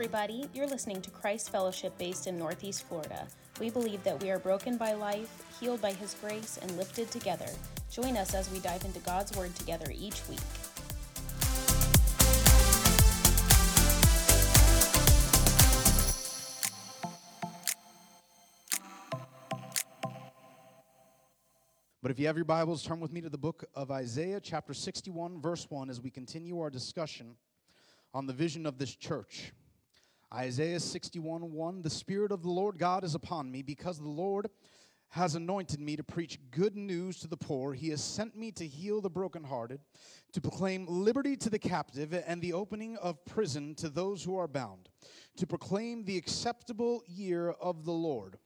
everybody. You're listening to Christ Fellowship based in Northeast Florida. We believe that we are broken by life, healed by His grace, and lifted together. Join us as we dive into God's Word together each week. But if you have your Bibles, turn with me to the book of Isaiah, chapter 61, verse 1, as we continue our discussion on the vision of this church. Isaiah 61, 1 The Spirit of the Lord God is upon me, because the Lord has anointed me to preach good news to the poor. He has sent me to heal the brokenhearted, to proclaim liberty to the captive, and the opening of prison to those who are bound, to proclaim the acceptable year of the Lord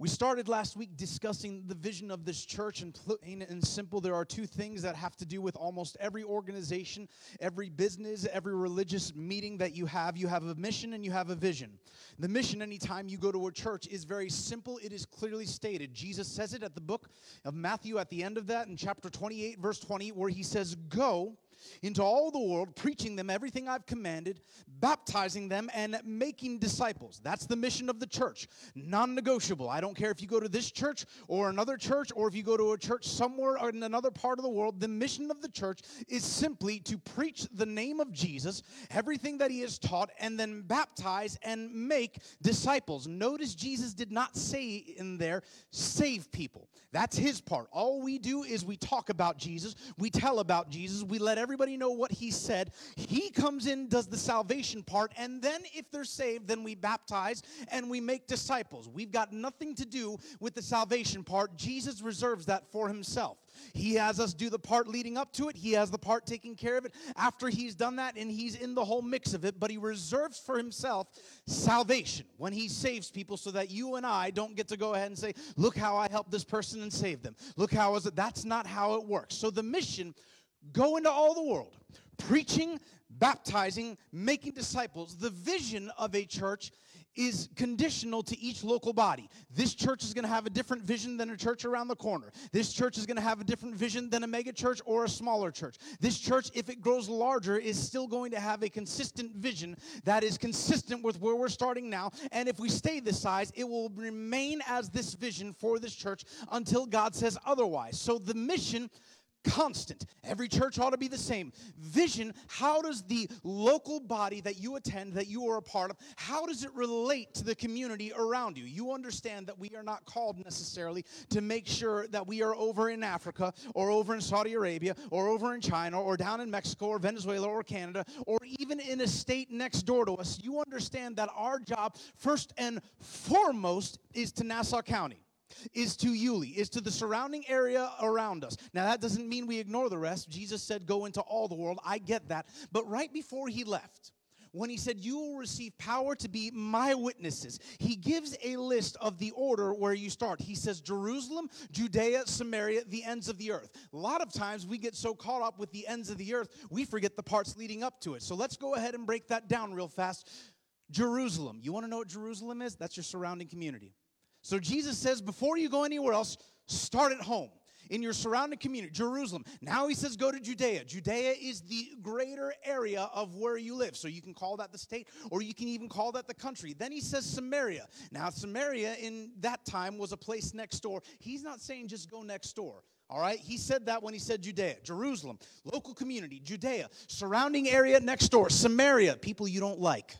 we started last week discussing the vision of this church, and plain and simple, there are two things that have to do with almost every organization, every business, every religious meeting that you have. You have a mission and you have a vision. The mission, anytime you go to a church, is very simple. It is clearly stated. Jesus says it at the book of Matthew at the end of that in chapter 28, verse 20, where he says, Go into all the world, preaching them everything I've commanded, baptizing them, and making disciples. That's the mission of the church. Non negotiable. I don't care if you go to this church or another church or if you go to a church somewhere in another part of the world. The mission of the church is simply to preach the name of Jesus, everything that he has taught, and then baptize and make disciples. Notice Jesus did not say in there, save people. That's his part. All we do is we talk about Jesus, we tell about Jesus, we let everybody know what he said. He comes in, does the salvation part, and then if they're saved, then we baptize and we make disciples. We've got nothing to do with the salvation part. Jesus reserves that for himself. He has us do the part leading up to it. He has the part taking care of it after he's done that, and he's in the whole mix of it. But he reserves for himself salvation when he saves people so that you and I don't get to go ahead and say, Look how I helped this person and saved them. Look how is it? That's not how it works. So the mission go into all the world, preaching, baptizing, making disciples. The vision of a church is conditional to each local body. This church is going to have a different vision than a church around the corner. This church is going to have a different vision than a mega church or a smaller church. This church, if it grows larger, is still going to have a consistent vision that is consistent with where we're starting now. And if we stay this size, it will remain as this vision for this church until God says otherwise. So the mission constant. Every church ought to be the same. Vision, how does the local body that you attend, that you are a part of, how does it relate to the community around you? You understand that we are not called necessarily to make sure that we are over in Africa or over in Saudi Arabia or over in China or down in Mexico or Venezuela or Canada or even in a state next door to us. You understand that our job, first and foremost, is to Nassau County is to Yulee, is to the surrounding area around us. Now, that doesn't mean we ignore the rest. Jesus said, Go into all the world. I get that. But right before he left, when he said, You will receive power to be my witnesses, he gives a list of the order where you start. He says, Jerusalem, Judea, Samaria, the ends of the earth. A lot of times we get so caught up with the ends of the earth, we forget the parts leading up to it. So let's go ahead and break that down real fast. Jerusalem. You want to know what Jerusalem is? That's your surrounding community. So Jesus says, before you go anywhere else, start at home in your surrounding community, Jerusalem. Now he says, go to Judea. Judea is the greater area of where you live. So you can call that the state, or you can even call that the country. Then he says Samaria. Now, Samaria in that time was a place next door. He's not saying just go next door. All right, he said that when he said Judea, Jerusalem, local community, Judea, surrounding area next door, Samaria, people you don't like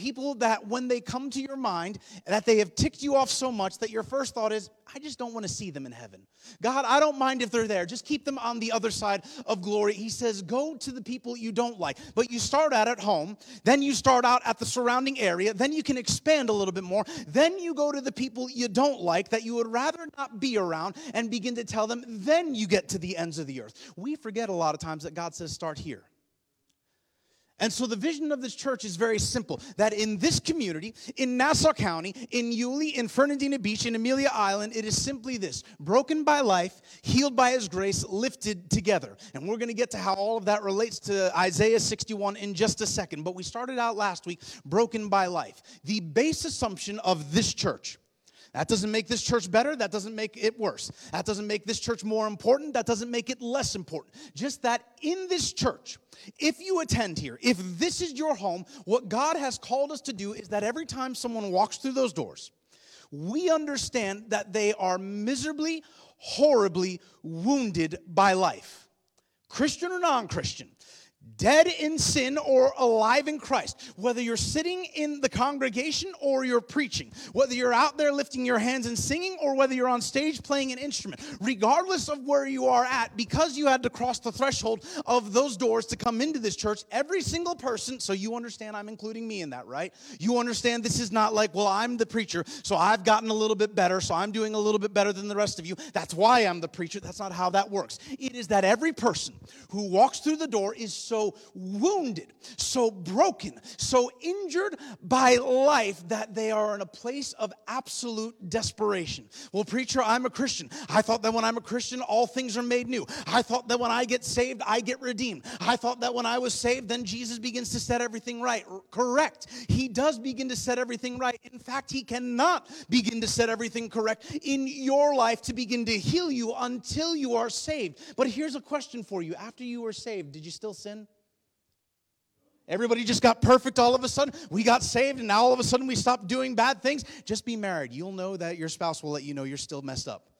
people that when they come to your mind that they have ticked you off so much that your first thought is i just don't want to see them in heaven. God i don't mind if they're there. Just keep them on the other side of glory. He says go to the people you don't like. But you start out at home then you start out at the surrounding area then you can expand a little bit more then you go to the people you don't like that you would rather not be around and begin to tell them then you get to the ends of the earth. We forget a lot of times that god says start here and so the vision of this church is very simple that in this community, in Nassau County, in Yulee, in Fernandina Beach, in Amelia Island, it is simply this broken by life, healed by his grace, lifted together. And we're going to get to how all of that relates to Isaiah 61 in just a second. But we started out last week broken by life. The base assumption of this church That doesn't make this church better. That doesn't make it worse. That doesn't make this church more important. That doesn't make it less important. Just that in this church, if you attend here, if this is your home, what God has called us to do is that every time someone walks through those doors, we understand that they are miserably, horribly wounded by life. Christian or non Christian, dead in sin or alive in Christ. Whether you're sitting in the congregation or you're preaching, whether you're out there lifting your hands and singing or whether you're on stage playing an instrument, regardless of where you are at, because you had to cross the threshold of those doors to come into this church, every single person, so you understand I'm including me in that, right? You understand this is not like, well, I'm the preacher, so I've gotten a little bit better, so I'm doing a little bit better than the rest of you. That's why I'm the preacher. That's not how that works. It is that every person who walks through the door is so wounded, so broken, so injured by life that they are in a place of absolute desperation. Well, preacher, I'm a Christian. I thought that when I'm a Christian, all things are made new. I thought that when I get saved, I get redeemed. I thought that when I was saved, then Jesus begins to set everything right. Correct. He does begin to set everything right. In fact, He cannot begin to set everything correct in your life to begin to heal you until you are saved. But here's a question for you after you were saved, did you still sin? Everybody just got perfect all of a sudden. We got saved, and now all of a sudden we stopped doing bad things. Just be married. You'll know that your spouse will let you know you're still messed up.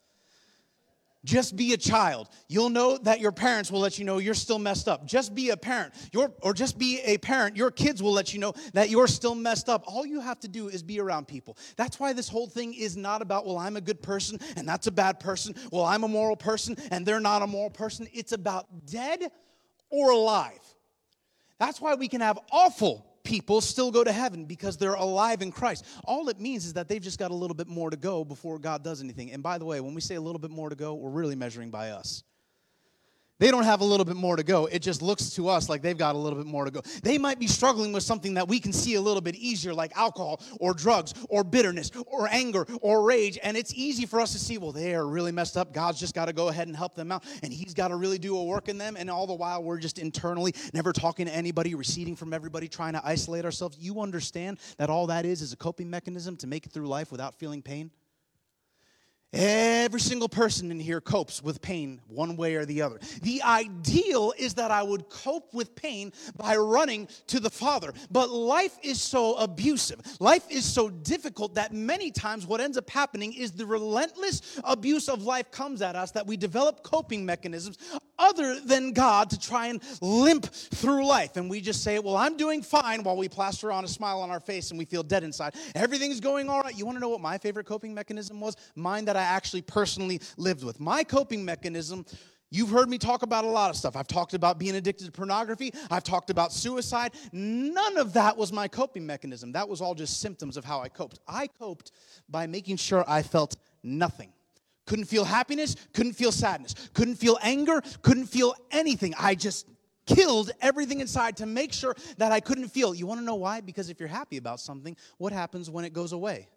Just be a child. You'll know that your parents will let you know you're still messed up. Just be a parent. Your, or just be a parent. Your kids will let you know that you're still messed up. All you have to do is be around people. That's why this whole thing is not about, well, I'm a good person and that's a bad person. Well, I'm a moral person and they're not a moral person. It's about dead or alive. That's why we can have awful people still go to heaven because they're alive in Christ. All it means is that they've just got a little bit more to go before God does anything. And by the way, when we say a little bit more to go, we're really measuring by us. They don't have a little bit more to go. It just looks to us like they've got a little bit more to go. They might be struggling with something that we can see a little bit easier, like alcohol or drugs or bitterness or anger or rage. And it's easy for us to see, well, they are really messed up. God's just got to go ahead and help them out. And He's got to really do a work in them. And all the while, we're just internally never talking to anybody, receding from everybody, trying to isolate ourselves. You understand that all that is is a coping mechanism to make it through life without feeling pain? Every single person in here copes with pain one way or the other. The ideal is that I would cope with pain by running to the Father. But life is so abusive, life is so difficult that many times what ends up happening is the relentless abuse of life comes at us that we develop coping mechanisms other than God to try and limp through life. And we just say, Well, I'm doing fine while we plaster on a smile on our face and we feel dead inside. Everything's going all right. You want to know what my favorite coping mechanism was? Mine that I actually personally lived with. My coping mechanism You've heard me talk about a lot of stuff. I've talked about being addicted to pornography. I've talked about suicide. None of that was my coping mechanism. That was all just symptoms of how I coped. I coped by making sure I felt nothing. Couldn't feel happiness, couldn't feel sadness, couldn't feel anger, couldn't feel anything. I just killed everything inside to make sure that I couldn't feel. You want to know why? Because if you're happy about something, what happens when it goes away?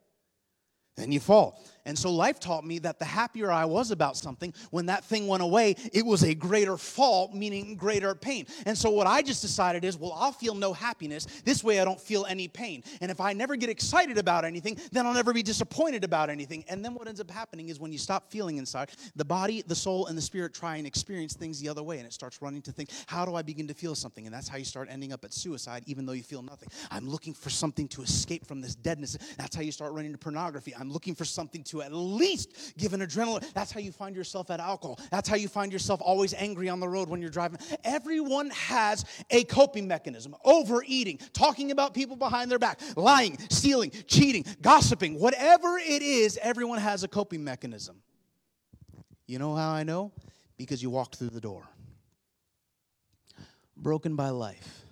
Then you fall. And so life taught me that the happier I was about something, when that thing went away, it was a greater fall, meaning greater pain. And so what I just decided is, well, I'll feel no happiness. This way I don't feel any pain. And if I never get excited about anything, then I'll never be disappointed about anything. And then what ends up happening is when you stop feeling inside, the body, the soul, and the spirit try and experience things the other way. And it starts running to think, how do I begin to feel something? And that's how you start ending up at suicide, even though you feel nothing. I'm looking for something to escape from this deadness. That's how you start running to pornography. I'm looking for something to at least give an adrenaline. That's how you find yourself at alcohol. That's how you find yourself always angry on the road when you're driving. Everyone has a coping mechanism overeating, talking about people behind their back, lying, stealing, cheating, gossiping, whatever it is, everyone has a coping mechanism. You know how I know? Because you walked through the door. Broken by life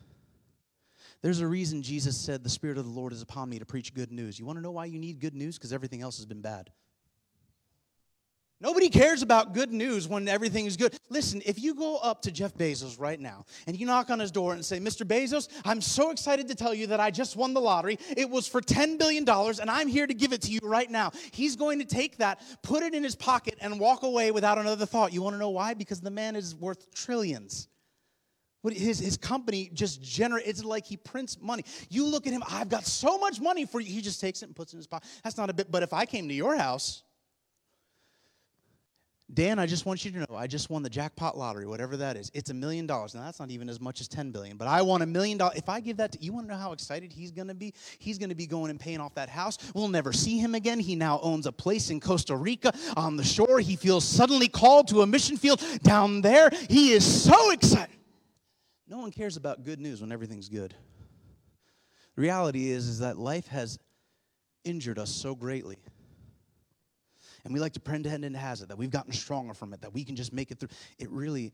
there's a reason Jesus said, The Spirit of the Lord is upon me to preach good news. You want to know why you need good news? Because everything else has been bad. Nobody cares about good news when everything is good. Listen, if you go up to Jeff Bezos right now and you knock on his door and say, Mr. Bezos, I'm so excited to tell you that I just won the lottery. It was for $10 billion and I'm here to give it to you right now. He's going to take that, put it in his pocket, and walk away without another thought. You want to know why? Because the man is worth trillions. What his, his company just generate it's like he prints money. You look at him, I've got so much money for you. He just takes it and puts it in his pocket. That's not a bit, but if I came to your house, Dan, I just want you to know, I just won the jackpot lottery, whatever that is. It's a million dollars. Now that's not even as much as 10 billion, but I want a million dollars. If I give that to you want to know how excited he's going to be? He's going to be going and paying off that house. We'll never see him again. He now owns a place in Costa Rica on the shore. He feels suddenly called to a mission field down there. He is so excited. No one cares about good news when everything's good. The reality is is that life has injured us so greatly and we like to pretend it has it, that we've gotten stronger from it, that we can just make it through. It really,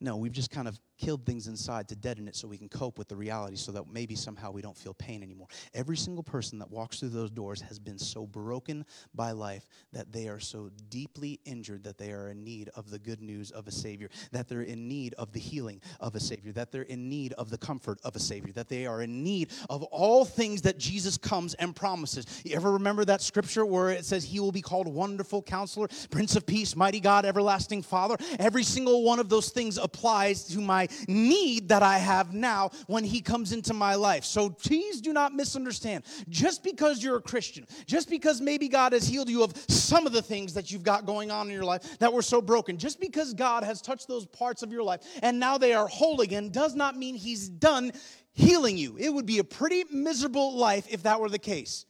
no, we've just kind of killed things inside to deaden it so we can cope with the reality so that maybe somehow we don't feel pain anymore. Every single person that walks through those doors has been so broken by life that they are so deeply injured that they are in need of the good news of a Savior, that they're in need of the healing of a Savior, that they're in need of the comfort of a Savior, that they are in need of all things that Jesus comes and promises. You ever remember that scripture where it says, He will be called Wonderful Counselor, Prince of Peace, Mighty God, Everlasting Father? Every single one of those things applies to my need that I have now when He comes into my life. So please do not misunderstand. Just because you're a Christian, just because maybe God has healed you of some of the things that you've got going on in your life that were so broken, just because God has touched those parts of your life and now they are whole again, does not mean He's done healing you. It would be a pretty miserable life if that were the case.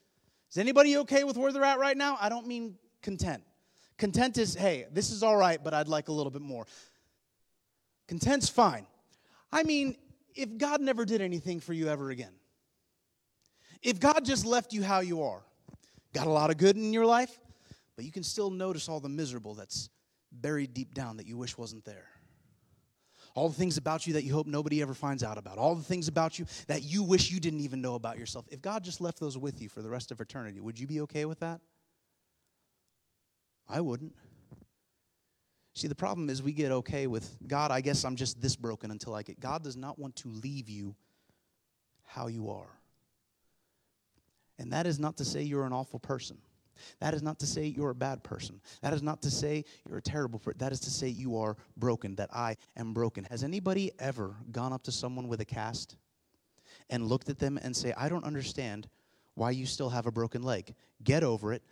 Is anybody okay with where they're at right now? I don't mean content. Content is, hey, this is all right, but I'd like a little bit more. Content's fine. I mean, if God never did anything for you ever again, if God just left you how you are, got a lot of good in your life, but you can still notice all the miserable that's buried deep down that you wish wasn't there. All the things about you that you hope nobody ever finds out about. All the things about you that you wish you didn't even know about yourself. If God just left those with you for the rest of eternity, would you be okay with that? I wouldn't. See, the problem is we get okay with God, I guess I'm just this broken until I get. God does not want to leave you how you are. And that is not to say you're an awful person. That is not to say you're a bad person. That is not to say you're a terrible person. That is to say you are broken, that I am broken. Has anybody ever gone up to someone with a cast and looked at them and say, I don't understand why you still have a broken leg? Get over it.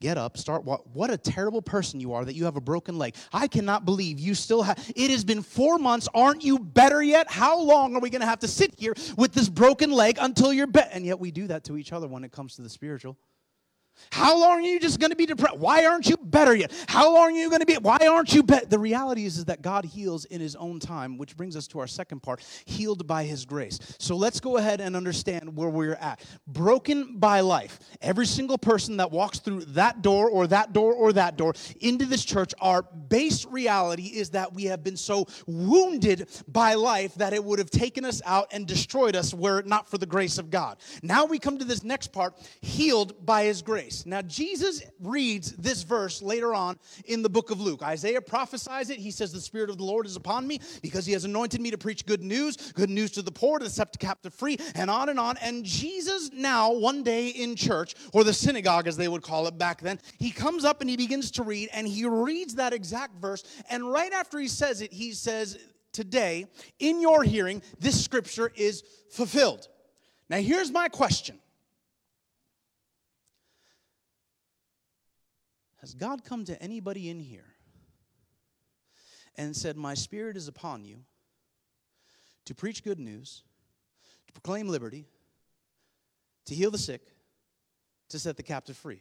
Get up, start what what a terrible person you are that you have a broken leg. I cannot believe you still have it has been 4 months, aren't you better yet? How long are we going to have to sit here with this broken leg until you're better? And yet we do that to each other when it comes to the spiritual. How long are you just going to be depressed? Why aren't you better yet? How long are you going to be? Why aren't you better? The reality is, is that God heals in His own time, which brings us to our second part healed by His grace. So let's go ahead and understand where we're at. Broken by life. Every single person that walks through that door or that door or that door into this church, our base reality is that we have been so wounded by life that it would have taken us out and destroyed us were it not for the grace of God. Now we come to this next part healed by His grace grace. Now, Jesus reads this verse later on in the book of Luke. Isaiah prophesies it. He says, The Spirit of the Lord is upon me because he has anointed me to preach good news, good news to the poor, to set the captive free, and on and on. And Jesus, now, one day in church, or the synagogue as they would call it back then, he comes up and he begins to read, and he reads that exact verse. And right after he says it, he says, Today, in your hearing, this scripture is fulfilled. Now, here's my question Has God come to anybody in here and said, My spirit is upon you to preach good news, to proclaim liberty, to heal the sick, to set the captive free?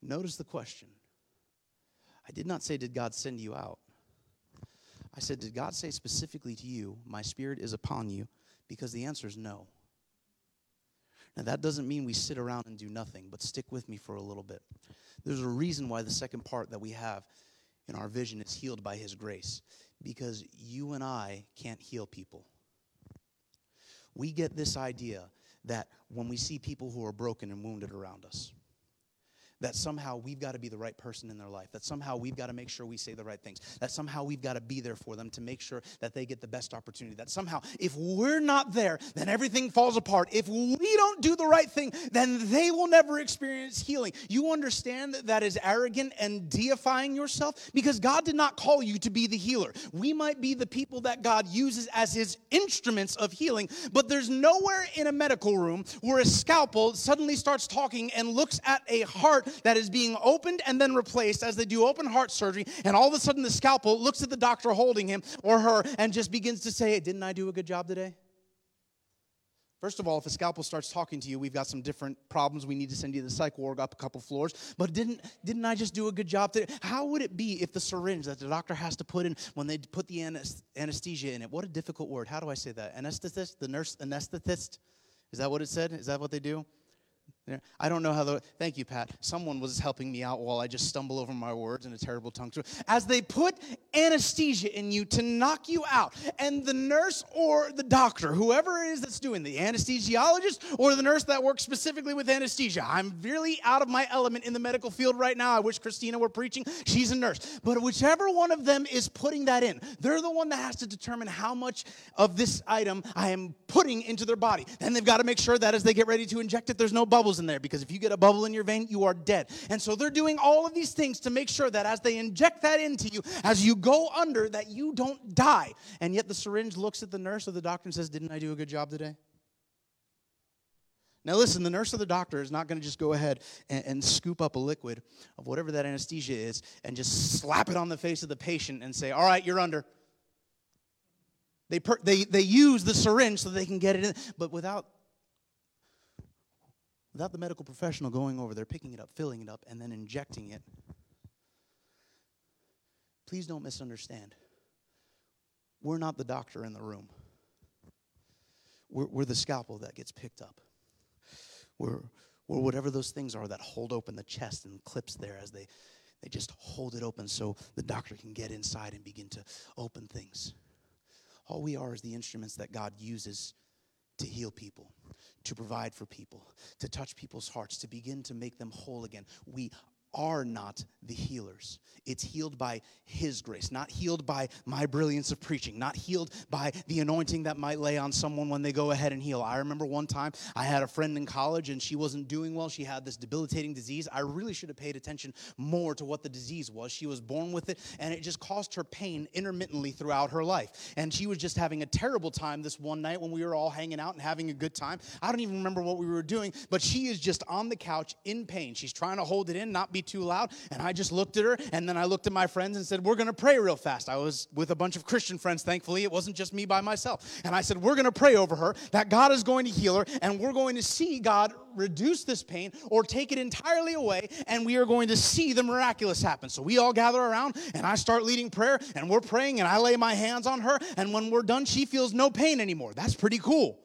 Notice the question. I did not say, Did God send you out? I said, Did God say specifically to you, My spirit is upon you? Because the answer is no. Now, that doesn't mean we sit around and do nothing, but stick with me for a little bit. There's a reason why the second part that we have in our vision is healed by His grace, because you and I can't heal people. We get this idea that when we see people who are broken and wounded around us, that somehow we've got to be the right person in their life, that somehow we've got to make sure we say the right things, that somehow we've got to be there for them to make sure that they get the best opportunity, that somehow if we're not there, then everything falls apart. If we don't do the right thing, then they will never experience healing. You understand that that is arrogant and deifying yourself because God did not call you to be the healer. We might be the people that God uses as his instruments of healing, but there's nowhere in a medical room where a scalpel suddenly starts talking and looks at a heart that is being opened and then replaced as they do open heart surgery. And all of a sudden, the scalpel looks at the doctor holding him or her and just begins to say, Didn't I do a good job today? First of all, if a scalpel starts talking to you, we've got some different problems. We need to send you to the psych ward up a couple floors. But didn't didn't I just do a good job today? How would it be if the syringe that the doctor has to put in when they put the anesthesia in it? What a difficult word. How do I say that? Anesthetist, the nurse anesthetist. Is that what it said? Is that what they do? I don't know how the. Thank you, Pat. Someone was helping me out while I just stumble over my words in a terrible tongue. As they put anesthesia in you to knock you out, and the nurse or the doctor, whoever it is that's doing the anesthesiologist or the nurse that works specifically with anesthesia, I'm really out of my element in the medical field right now. I wish Christina were preaching. She's a nurse. But whichever one of them is putting that in, they're the one that has to determine how much of this item I am putting into their body. Then they've got to make sure that as they get ready to inject it, there's no bubbles bubbles in there because if you get a bubble in your vein, you are dead. And so they're doing all of these things to make sure that as they inject that into you, as you go under, that you don't die. And yet the syringe looks at the nurse or the doctor and says, Didn't I do a good job today? Now, listen, the nurse or the doctor is not going to just go ahead and, and, scoop up a liquid of whatever that anesthesia is and just slap it on the face of the patient and say, All right, you're under. They, per, they, they use the syringe so they can get it in, but without without the medical professional going over there, picking it up, filling it up, and then injecting it. Please don't misunderstand. We're not the doctor in the room. We're, we're the scalpel that gets picked up. We're, we're whatever those things are that hold open the chest and clips there as they, they just hold it open so the doctor can get inside and begin to open things. All we are is the instruments that God uses to heal people, to provide for people, to touch people's hearts, to begin to make them whole again. We are not the healers. It's healed by His grace, not healed by my brilliance of preaching, not healed by the anointing that might lay on someone when they go ahead and heal. I remember one time I had a friend in college and she wasn't doing well. She had this debilitating disease. I really should have paid attention more to what the disease was. She was born with it and it just caused her pain intermittently throughout her life. And she was just having a terrible time this one night when we were all hanging out and having a good time. I don't even remember what we were doing, but she is just on the couch in pain. She's trying to hold it in, not be too loud. And I just looked at her, and then I looked at my friends and said, We're going to pray real fast. I was with a bunch of Christian friends, thankfully. It wasn't just me by myself. And I said, We're going to pray over her, that God is going to heal her, and we're going to see God reduce this pain or take it entirely away, and we are going to see the miraculous happen. So we all gather around, and I start leading prayer, and we're praying, and I lay my hands on her, and when we're done, she feels no pain anymore. That's pretty cool.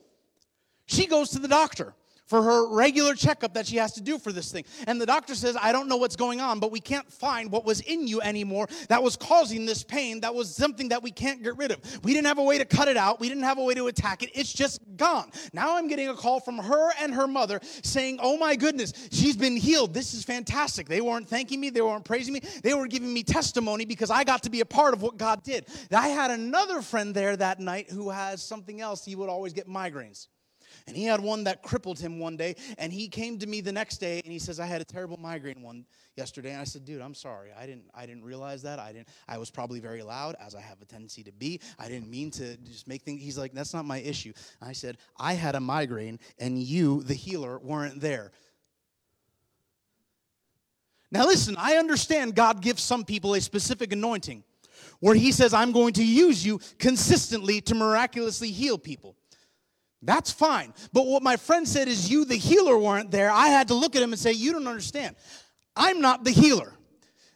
She goes to the doctor for her regular checkup that she has to do for this thing. And the doctor says, I don't know what's going on, but we can't find what was in you anymore that was causing this pain. That was something that we can't get rid of. We didn't have a way to cut it out, we didn't have a way to attack it. It's just gone. Now I'm getting a call from her and her mother saying, Oh my goodness, she's been healed. This is fantastic. They weren't thanking me, they weren't praising me, they were giving me testimony because I got to be a part of what God did. I had another friend there that night who has something else. He would always get migraines. And he had one that crippled him one day. And he came to me the next day and he says, I had a terrible migraine one yesterday. And I said, dude, I'm sorry. I didn't I didn't realize that. I didn't I was probably very loud, as I have a tendency to be. I didn't mean to just make things. He's like, that's not my issue. I said, I had a migraine and you, the healer, weren't there. Now listen, I understand God gives some people a specific anointing where he says, I'm going to use you consistently to miraculously heal people. That's fine. But what my friend said is, You, the healer, weren't there. I had to look at him and say, You don't understand. I'm not the healer.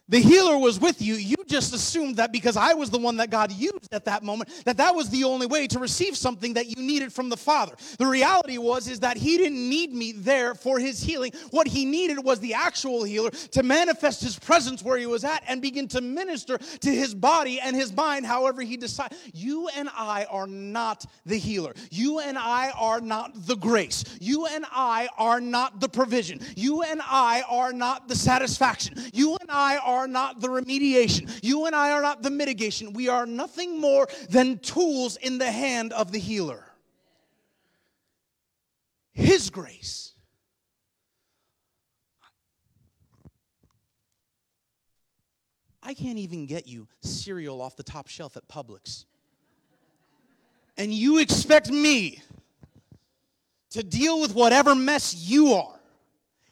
The healer was with you. You just assumed that because I was the one that God used at that moment, that that was the only way to receive something that you needed from the Father. The reality was is that He didn't need me there for His healing. What He needed was the actual healer to manifest His presence where He was at and begin to minister to His body and His mind, however He decided. You and I are not the healer. You and I are not the grace. You and I are not the provision. You and I are not the satisfaction. You and I are not the remediation. You and I are not the mitigation. We are nothing more than tools in the hand of the healer. His grace. I can't even get you cereal off the top shelf at Publix. And you expect me to deal with whatever mess you are.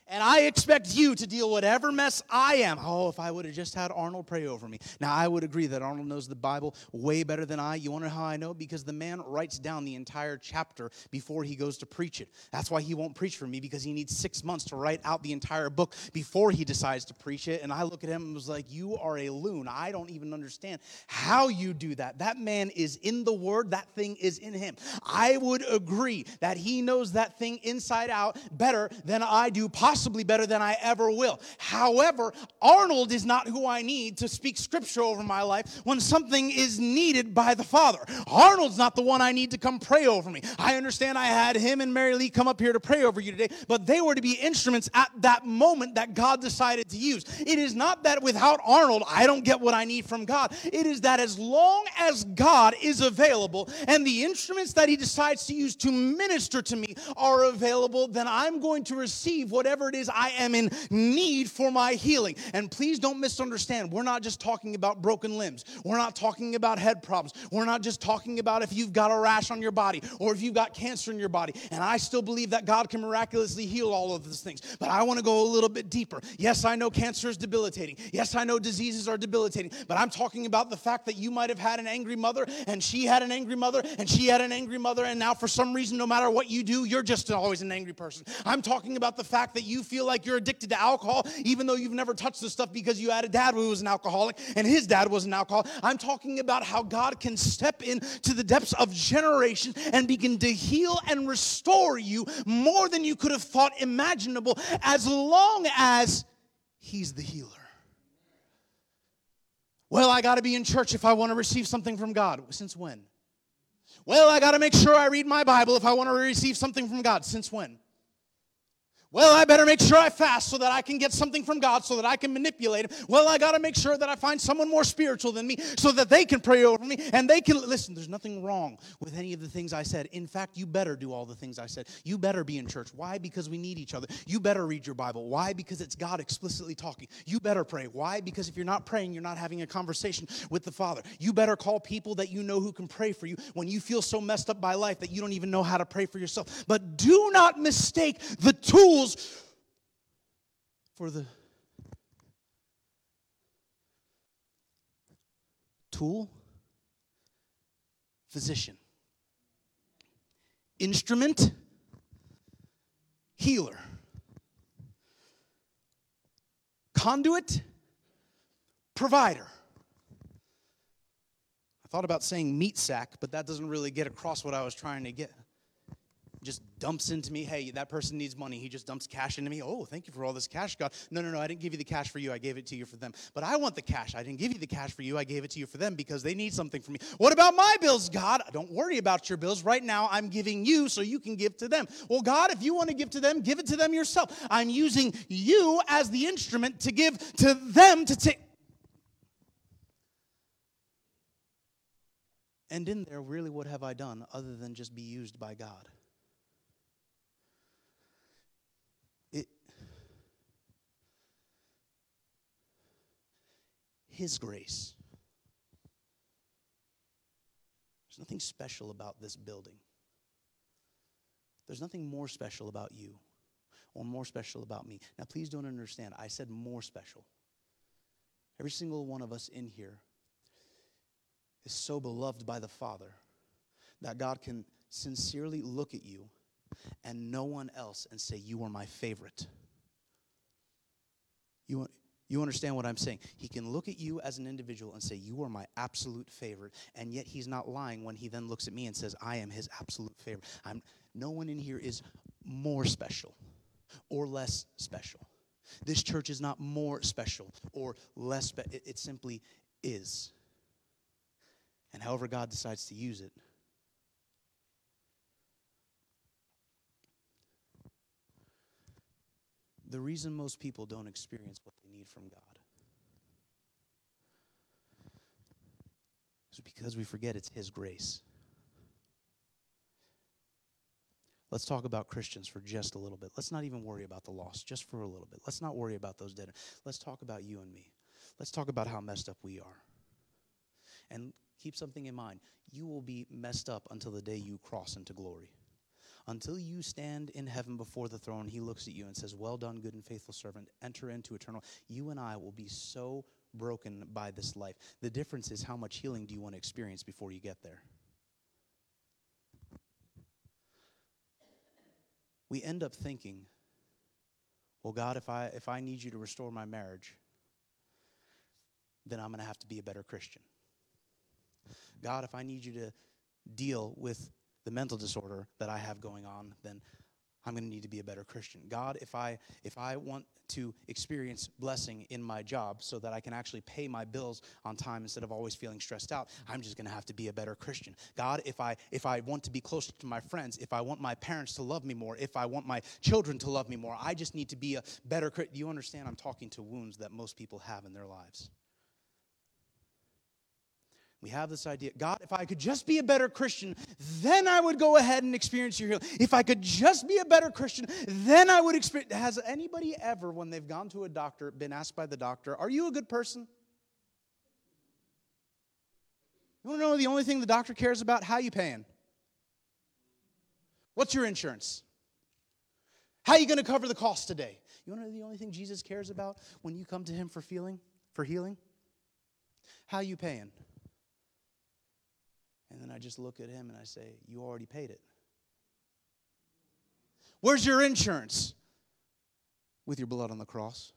And I expect you to deal whatever mess I am. Oh, if I would have just had Arnold pray over me. Now, I would agree that Arnold knows the Bible way better than I. You want to know how I know? Because the man writes down the entire chapter before he goes to preach it. That's why he won't preach for me because he needs six months to write out the entire book before he decides to preach it. And I look at him and was like, You are a loon. I don't even understand how you do that. That man is in the word, that thing is in him. I would agree that he knows that thing inside out better than I do, possibly possibly better than I ever will. However, Arnold is not who I need to speak scripture over my life when something is needed by the Father. Arnold's not the one I need to come pray over me. I understand I had him and Mary Lee come up here to pray over you today, but they were to be instruments at that moment that God decided to use. It is not that without Arnold, I don't get what I need from God. It is that as long as God is available and the instruments that he decides to use to minister to me are available, then I'm going to receive whatever it is I am in need for my healing. And please don't misunderstand. We're not just talking about broken limbs. We're not talking about head problems. We're not just talking about if you've got a rash on your body or if you've got cancer in your body. And I still believe that God can miraculously heal all of those things. But I want to go a little bit deeper. Yes, I know cancer is debilitating. Yes, I know diseases are debilitating. But I'm talking about the fact that you might have had an angry mother and she had an angry mother and she had an angry mother. And now, for some reason, no matter what you do, you're just always an angry person. I'm talking about the fact that you feel like you're addicted to alcohol, even though you've never touched this stuff because you had a dad who was an alcoholic and his dad was an alcoholic. I'm talking about how God can step into the depths of generation and begin to heal and restore you more than you could have thought imaginable as long as He's the healer. Well, I got to be in church if I want to receive something from God. Since when? Well, I got to make sure I read my Bible if I want to receive something from God. Since when? Well, I better make sure I fast so that I can get something from God so that I can manipulate him. Well, I got to make sure that I find someone more spiritual than me so that they can pray over me and they can listen. There's nothing wrong with any of the things I said. In fact, you better do all the things I said. You better be in church. Why? Because we need each other. You better read your Bible. Why? Because it's God explicitly talking. You better pray. Why? Because if you're not praying, you're not having a conversation with the Father. You better call people that you know who can pray for you when you feel so messed up by life that you don't even know how to pray for yourself. But do not mistake the tools for the tool, physician, instrument, healer, conduit, provider. I thought about saying meat sack, but that doesn't really get across what I was trying to get just dumps into me, hey, that person needs money. He just dumps cash into me. Oh, thank you for all this cash, God. No, no, no, I didn't give you the cash for you. I gave it to you for them. But I want the cash. I didn't give you the cash for you. I gave it to you for them because they need something from me. What about my bills, God? Don't worry about your bills. Right now, I'm giving you so you can give to them. Well, God, if you want to give to them, give it to them yourself. I'm using you as the instrument to give to them to take. And in there, really, what have I done other than just be used by God? His grace. There's nothing special about this building. There's nothing more special about you or more special about me. Now, please don't understand. I said more special. Every single one of us in here is so beloved by the Father that God can sincerely look at you and no one else and say, You are my favorite. You, You understand what I'm saying? He can look at you as an individual and say, You are my absolute favorite. And yet he's not lying when he then looks at me and says, I am his absolute favorite. I'm, no one in here is more special or less special. This church is not more special or less special. It, it simply is. And however God decides to use it, the reason most people don't experience what they need from God is because we forget it's His grace. Let's talk about Christians for just a little bit. Let's not even worry about the lost, just for a little bit. Let's not worry about those dead. Let's talk about you and me. Let's talk about how messed up we are. And keep something in mind you will be messed up until the day you cross into glory. Until you stand in heaven before the throne, he looks at you and says, Well done, good and faithful servant. Enter into eternal. You and I will be so broken by this life. The difference is how much healing do you want to experience before you get there? we end up thinking, well, God, if I, if I need you to restore my marriage, then I'm going to have to be a better Christian. God, if I need you to deal with the mental disorder that I have going on, then I'm going to need to be a better Christian. God, if I if I want to experience blessing in my job so that I can actually pay my bills on time instead of always feeling stressed out, I'm just going to have to be a better Christian. God, if I if I want to be closer to my friends, if I want my parents to love me more, if I want my children to love me more, I just need to be a better Christian. You understand I'm talking to wounds that most people have in their lives. We have this idea God, if I could just be a better Christian, then I would go ahead and experience your healing. If I could just be a better Christian, then I would experience. Has anybody ever, when they've gone to a doctor, been asked by the doctor, Are you a good person? You want to know the only thing the doctor cares about? How you paying? What's your insurance? How are you going to cover the cost today? You want to know the only thing Jesus cares about when you come to him for feeling, for healing? How you paying? And then I just look at him and I say, You already paid it. Where's your insurance? With your blood on the cross.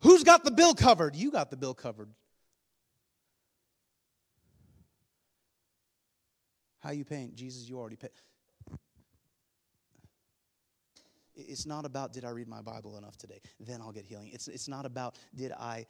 Who's got the bill covered? You got the bill covered. How you paying? Jesus, you already paid. It's not about did I read my Bible enough today? Then I'll get healing. It's, it's not about did I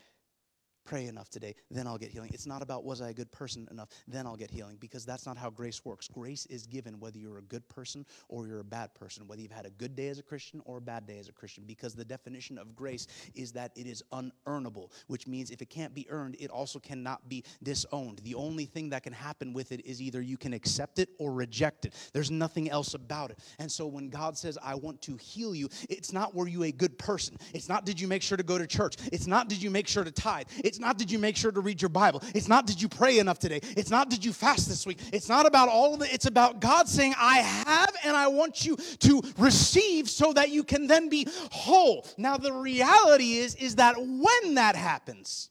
pray enough today, then I'll get healing. It's not about was I a good person enough, then I'll get healing, because that's not how grace works. Grace is given whether you're a good person or you're a bad person, whether you've had a good day as a Christian or a bad day as a Christian, because the definition of grace is that it is unearnable, which means if it can't be earned, it also cannot be disowned. The only thing that can happen with it is either you can accept it or reject it. There's nothing else about it. And so when God says, I want to heal you, it's not were you a good person. It's not did you make sure to go to church. It's not did you make sure to tithe. It's not did you make sure to read your Bible. It's not did you pray enough today. It's not did you fast this week. It's not about all of it. It's about God saying, I have and I want you to receive so that you can then be whole. Now, the reality is, is that when that happens,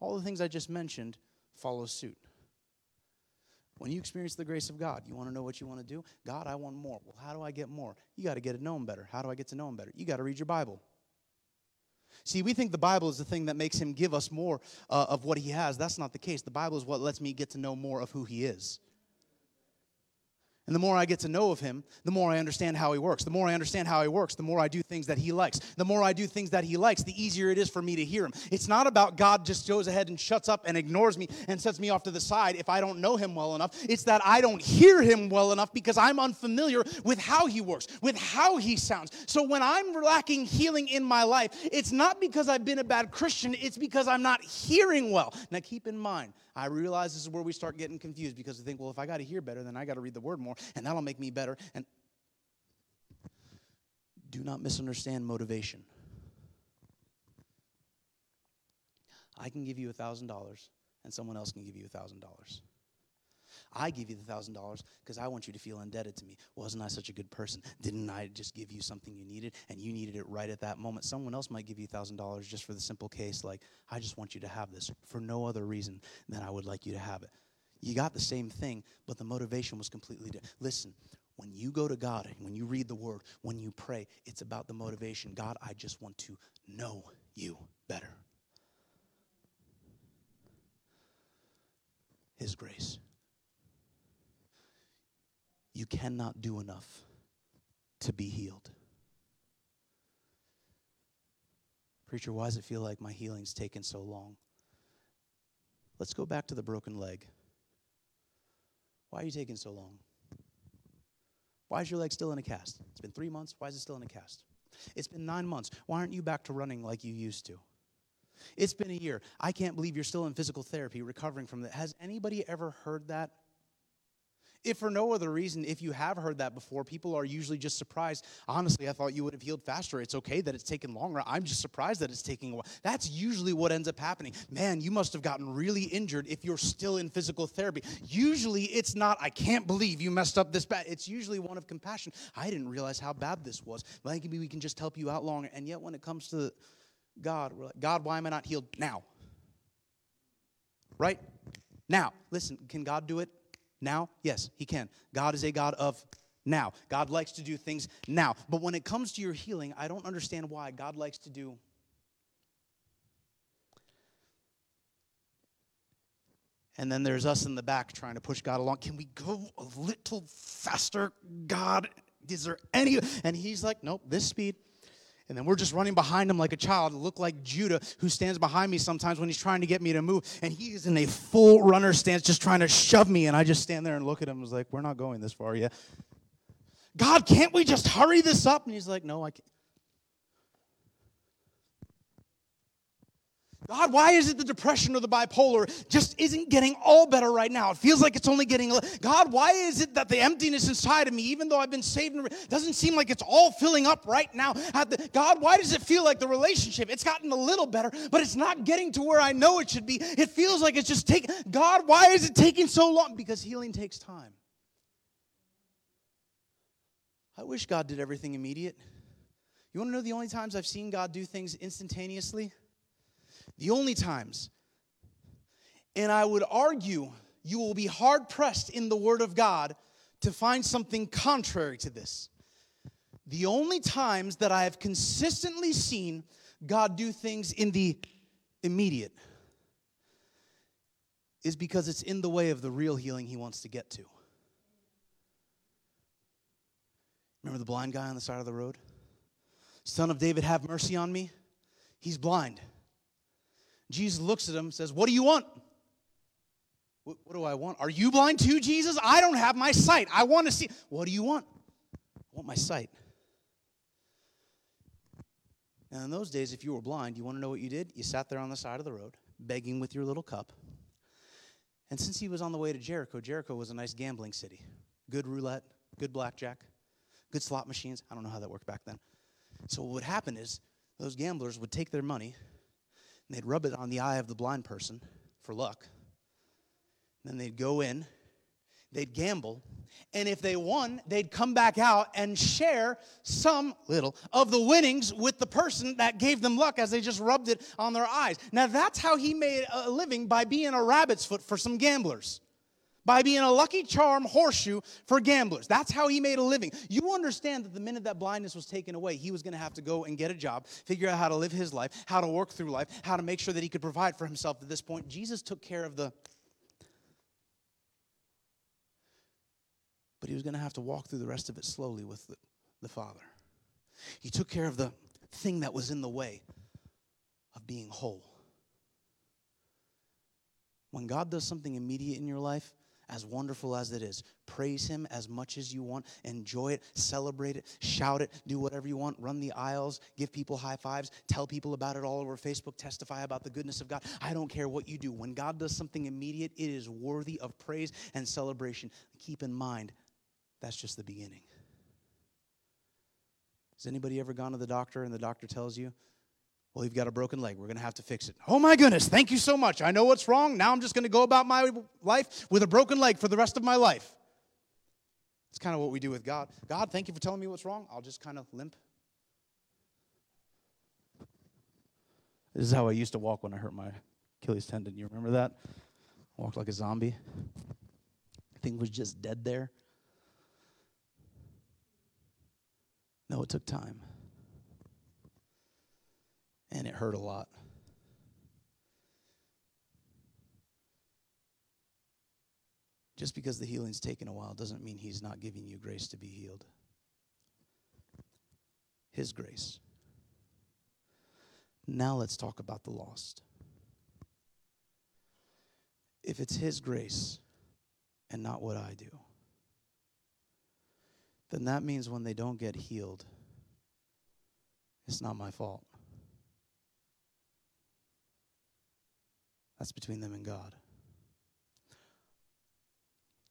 all the things I just mentioned follow suit. When you experience the grace of God, you want to know what you want to do? God, I want more. Well, how do I get more? You got to get to know Him better. How do I get to know Him better? You got to read your Bible. See, we think the Bible is the thing that makes him give us more uh, of what he has. That's not the case. The Bible is what lets me get to know more of who he is. And the more I get to know of him, the more I understand how he works. The more I understand how he works, the more I do things that he likes. The more I do things that he likes, the easier it is for me to hear him. It's not about God just goes ahead and shuts up and ignores me and sets me off to the side if I don't know him well enough. It's that I don't hear him well enough because I'm unfamiliar with how he works, with how he sounds. So when I'm lacking healing in my life, it's not because I've been a bad Christian, it's because I'm not hearing well. Now keep in mind, I realize this is where we start getting confused because we think, well, if I got to hear better, then I got to read the word more, and that'll make me better. And do not misunderstand motivation. I can give you a $1,000, and someone else can give you a $1,000. I give you the thousand dollars because I want you to feel indebted to me. Wasn't I such a good person? Didn't I just give you something you needed and you needed it right at that moment? Someone else might give you a thousand dollars just for the simple case, like, I just want you to have this for no other reason than I would like you to have it. You got the same thing, but the motivation was completely different. Listen, when you go to God, when you read the word, when you pray, it's about the motivation. God, I just want to know you better. His grace. You cannot do enough to be healed. Preacher, why does it feel like my healing's taken so long? Let's go back to the broken leg. Why are you taking so long? Why is your leg still in a cast? It's been three months. Why is it still in a cast? It's been nine months. Why aren't you back to running like you used to? It's been a year. I can't believe you're still in physical therapy recovering from that. Has anybody ever heard that? If for no other reason, if you have heard that before, people are usually just surprised. Honestly, I thought you would have healed faster. It's okay that it's taken longer. I'm just surprised that it's taking a while. That's usually what ends up happening. Man, you must have gotten really injured if you're still in physical therapy. Usually it's not, I can't believe you messed up this bad. It's usually one of compassion. I didn't realize how bad this was. Maybe we can just help you out longer. And yet when it comes to God, we're like, God, why am I not healed now? Right? Now. Listen, can God do it? Now? Yes, He can. God is a God of now. God likes to do things now. But when it comes to your healing, I don't understand why God likes to do. And then there's us in the back trying to push God along. Can we go a little faster? God, is there any? And He's like, nope, this speed. And then we're just running behind him like a child, look like Judah, who stands behind me sometimes when he's trying to get me to move. And he is in a full runner stance, just trying to shove me. And I just stand there and look at him. I was like, we're not going this far yet. God, can't we just hurry this up? And he's like, no, I can't. God, why is it the depression or the bipolar just isn't getting all better right now? It feels like it's only getting. God, why is it that the emptiness inside of me, even though I've been saved, doesn't seem like it's all filling up right now? God, why does it feel like the relationship? It's gotten a little better, but it's not getting to where I know it should be. It feels like it's just taking. God, why is it taking so long? Because healing takes time. I wish God did everything immediate. You want to know the only times I've seen God do things instantaneously? The only times. And I would argue you will be hard pressed in the Word of God to find something contrary to this. The only times that I have consistently seen God do things in the immediate is because it's in the way of the real healing He wants to get to. Remember the blind guy on the side of the road? Son of David, have mercy on me. He's blind. Jesus looks at him and says, What do you want? What, what, do I want? Are you blind too, Jesus? I don't have my sight. I want to see. What do you want? I want my sight. Now, in those days, if you were blind, you want to know what you did? You sat there on the side of the road, begging with your little cup. And since he was on the way to Jericho, Jericho was a nice gambling city. Good roulette, good blackjack, good slot machines. I don't know how that worked back then. So, what would happen is those gamblers would take their money and they'd rub it on the eye of the blind person for luck. Then they'd go in, they'd gamble, and if they won, they'd come back out and share some little of the winnings with the person that gave them luck as they just rubbed it on their eyes. Now, that's how he made a living by being a rabbit's foot for some gamblers by being a lucky charm horseshoe for gamblers. That's how he made a living. You understand that the minute that blindness was taken away, he was going to have to go and get a job, figure out how to live his life, how to work through life, how to make sure that he could provide for himself at this point. Jesus took care of the. But he was going to have to walk through the rest of it slowly with the, the Father. He took care of the thing that was in the way of being whole. When God does something immediate in your life, as wonderful as it is. Praise Him as much as you want. Enjoy it, celebrate it, shout it, do whatever you want. Run the aisles, give people high fives, tell people about it all over Facebook, testify about the goodness of God. I don't care what you do. When God does something immediate, it is worthy of praise and celebration. Keep in mind, that's just the beginning. Has anybody ever gone to the doctor and the doctor tells you, well, you've got a broken leg. We're going to have to fix it. Oh my goodness, thank you so much. I know what's wrong. Now I'm just going to go about my life with a broken leg for the rest of my life. It's kind of what we do with God. God, thank you for telling me what's wrong. I'll just kind of limp. This is how I used to walk when I hurt my Achilles tendon. You remember that? Walked like a zombie. Thing was just dead there. No, it took time. And it hurt a lot. Just because the healing's taken a while doesn't mean he's not giving you grace to be healed. His grace. Now let's talk about the lost. If it's His grace and not what I do, then that means when they don't get healed, it's not my fault. That's between them and God.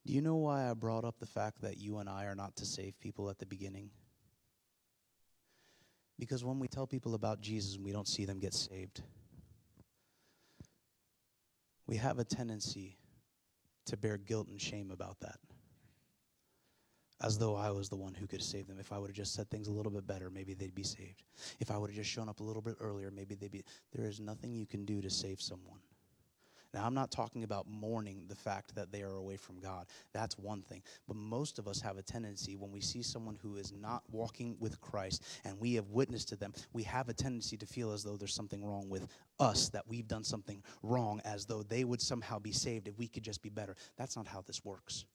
Do you know why I brought up the fact that you and I are not to save people at the beginning? Because when we tell people about Jesus and we don't see them get saved, we have a tendency to bear guilt and shame about that. As though I was the one who could save them. If I would have just said things a little bit better, maybe they'd be saved. If I would have just shown up a little bit earlier, maybe they'd be. There is nothing you can do to save someone. Now, I'm not talking about mourning the fact that they are away from God. That's one thing. But most of us have a tendency when we see someone who is not walking with Christ and we have witnessed to them, we have a tendency to feel as though there's something wrong with us, that we've done something wrong, as though they would somehow be saved if we could just be better. That's not how this works.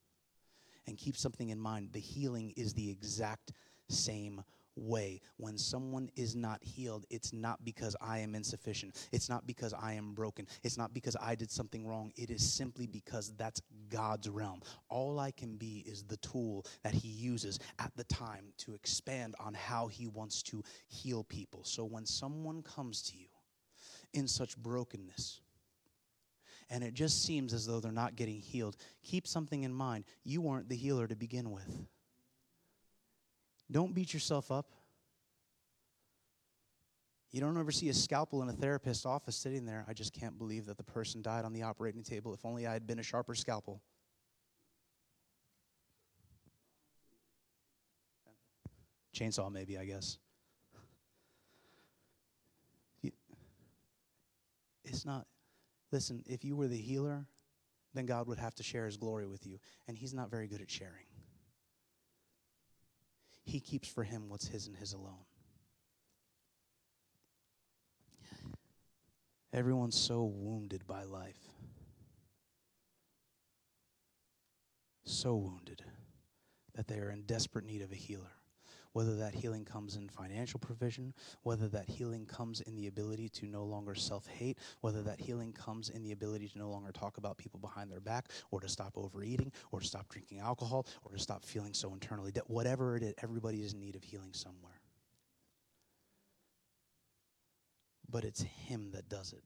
And keep something in mind the healing is the exact same way. When someone is not healed, it's not because I am insufficient. It's not because I am broken. It's not because I did something wrong. It is simply because that's God's realm. All I can be is the tool that He uses at the time to expand on how He wants to heal people. So when someone comes to you in such brokenness, and it just seems as though they're not getting healed, keep something in mind. You weren't the healer to begin with. Don't beat yourself up. You don't ever see a scalpel in a therapist's office sitting there. I just can't believe that the person died on the operating table. If only I had been a sharper scalpel. Chainsaw, maybe, I guess. It's not, listen, if you were the healer, then God would have to share his glory with you. And he's not very good at sharing. He keeps for him what's his and his alone. Everyone's so wounded by life. So wounded that they are in desperate need of a healer whether that healing comes in financial provision, whether that healing comes in the ability to no longer self hate, whether that healing comes in the ability to no longer talk about people behind their back, or to stop overeating, or to stop drinking alcohol, or to stop feeling so internally dead. Whatever it is, everybody is in need of healing somewhere. But it's Him that does it.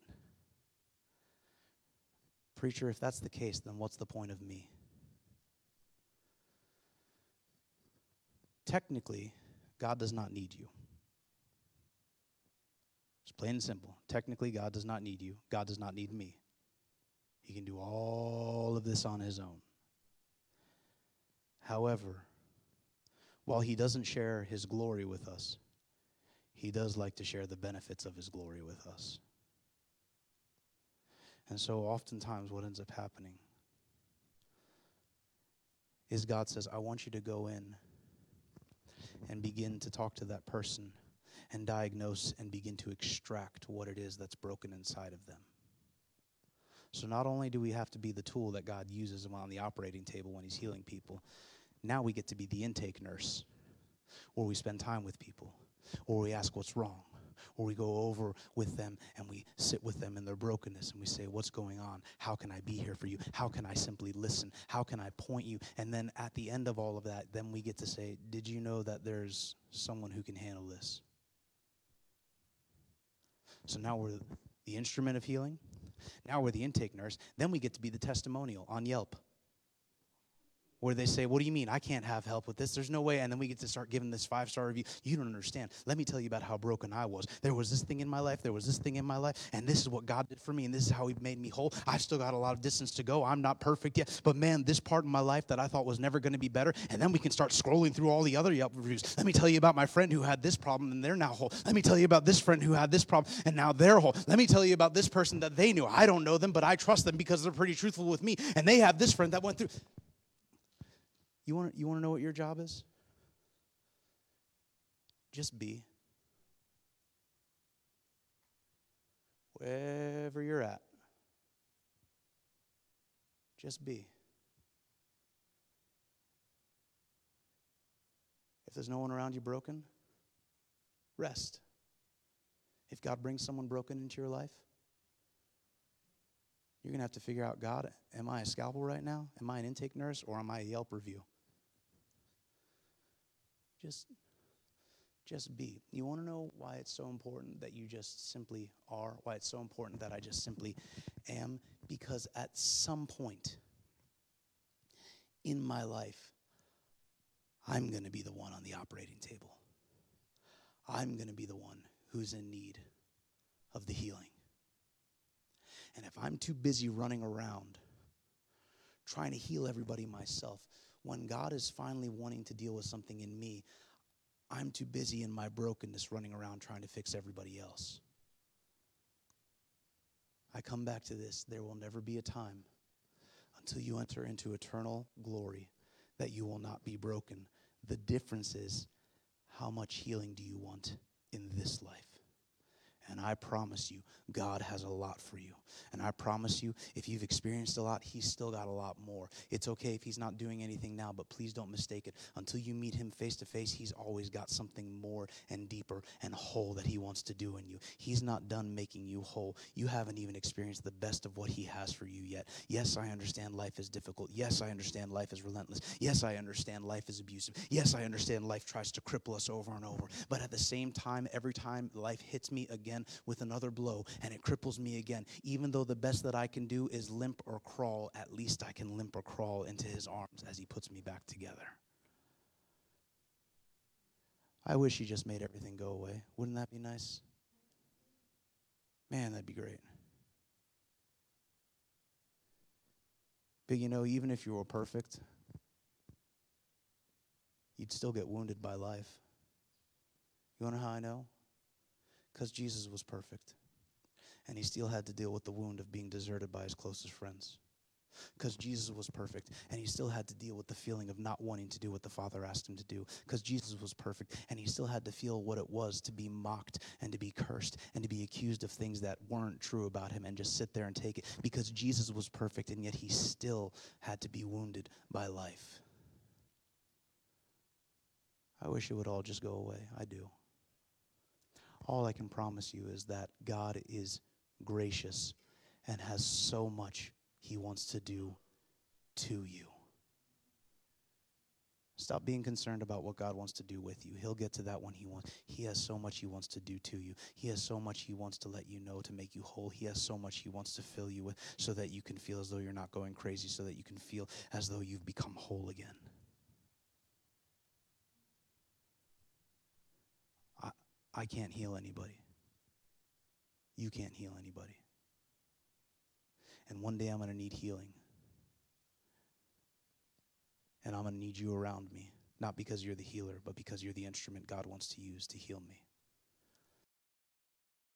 Preacher, if that's the case, then what's the point of me? technically, God does not need you. It's plain and simple. Technically, God does not need you. God does not need me. He can do all of this on his own. However, while he doesn't share his glory with us, he does like to share the benefits of his glory with us. And so, oftentimes, what ends up happening is God says, I want you to go in and begin to talk to that person and diagnose and begin to extract what it is that's broken inside of them. So, not only do we have to be the tool that God uses on the operating table when He's healing people, now we get to be the intake nurse, where we spend time with people, or we ask what's wrong, or we go over with them and we sit with them in their brokenness and we say, What's going on? How can I be here for you? How can I simply listen? How can I point you? And then at the end of all of that, then we get to say, Did you know that there's someone who can handle this? So now we're the instrument of healing. Now we're the intake nurse. Then we get to be the testimonial on Yelp where they say, What do you mean? I can't have help with this. There's no way. And then we get to start giving this five star review. You don't understand. Let me tell you about how broken I was. There was this thing in my life. There was this thing in my life. And this is what God did for me. And this is how He made me whole. I've still got a lot of distance to go. I'm not perfect yet. But man, this part of my life that I thought was never going to be better. And then we can start scrolling through all the other Yelp reviews. Let me tell you about my friend who had this problem and they're now whole. Let me tell you about this friend who had this problem and now they're whole. Let me tell you about this person that they knew. I don't know them, but I trust them because they're pretty truthful with me. And they have this friend that went through. You want, you want to know what your job is? Just be. wherever you're at. Just be. If there's no one around you broken, rest. If God brings someone broken into your life, you're going to have to figure out God, am I a scalpel right now? Am I an intake nurse or am I a Yelp review? Just just be. You want to know why it's so important that you just simply are? Why it's so important that I just simply am? Because at some point in my life, I'm going to be the one on the operating table. I'm going to be the one who's in need of the healing. And if I'm too busy running around trying to heal everybody myself, when God is finally wanting to deal with something in me, I'm too busy in my brokenness running around trying to fix everybody else. I come back to this there will never be a time until you enter into eternal glory that you will not be broken. The difference is how much healing do you want in this life? And I promise you, God has a lot for you. And I promise you, if you've experienced a lot, He's still got a lot more. It's okay if He's not doing anything now, but please don't mistake it. Until you meet Him face to face, He's always got something more and deeper and whole that He wants to do in you. He's not done making you whole. You haven't even experienced the best of what He has for you yet. Yes, I understand life is difficult. Yes, I understand life is relentless. Yes, I understand life is abusive. Yes, I understand life tries to cripple us over and over. But at the same time, every time life hits me again with another blow and it cripples me again, even though the best that I can do is limp or crawl, at least I can limp or crawl into his arms as he puts me back together. I wish he just made everything go away. Wouldn't that be nice? Man, that'd be great. But you know, even if you were perfect, you'd still get wounded by life. You want to know how I know? Because Jesus was perfect and he still had to deal with the wound of being deserted by his closest friends. Because Jesus was perfect, and he still had to deal with the feeling of not wanting to do what the Father asked him to do. Because Jesus was perfect, and he still had to feel what it was to be mocked and to be cursed and to be accused of things that weren't true about him and just sit there and take it. Because Jesus was perfect, and yet he still had to be wounded by life. I wish it would all just go away. I do. All I can promise you is that God is gracious, and has so much he wants to do to you. Stop being concerned about what God wants to do with you. He'll get to that when He wants. He has so much He wants to do to you. He has so much He wants to let you know to make you whole. He has so much He wants to fill you with so that you can feel as though you're not going crazy, so that you can feel as though you've become whole again. I can't heal anybody you can't heal anybody. And one day I'm going to need healing. And I'm going to need you around me, not because you're the healer, but because you're the instrument God wants to use to heal me.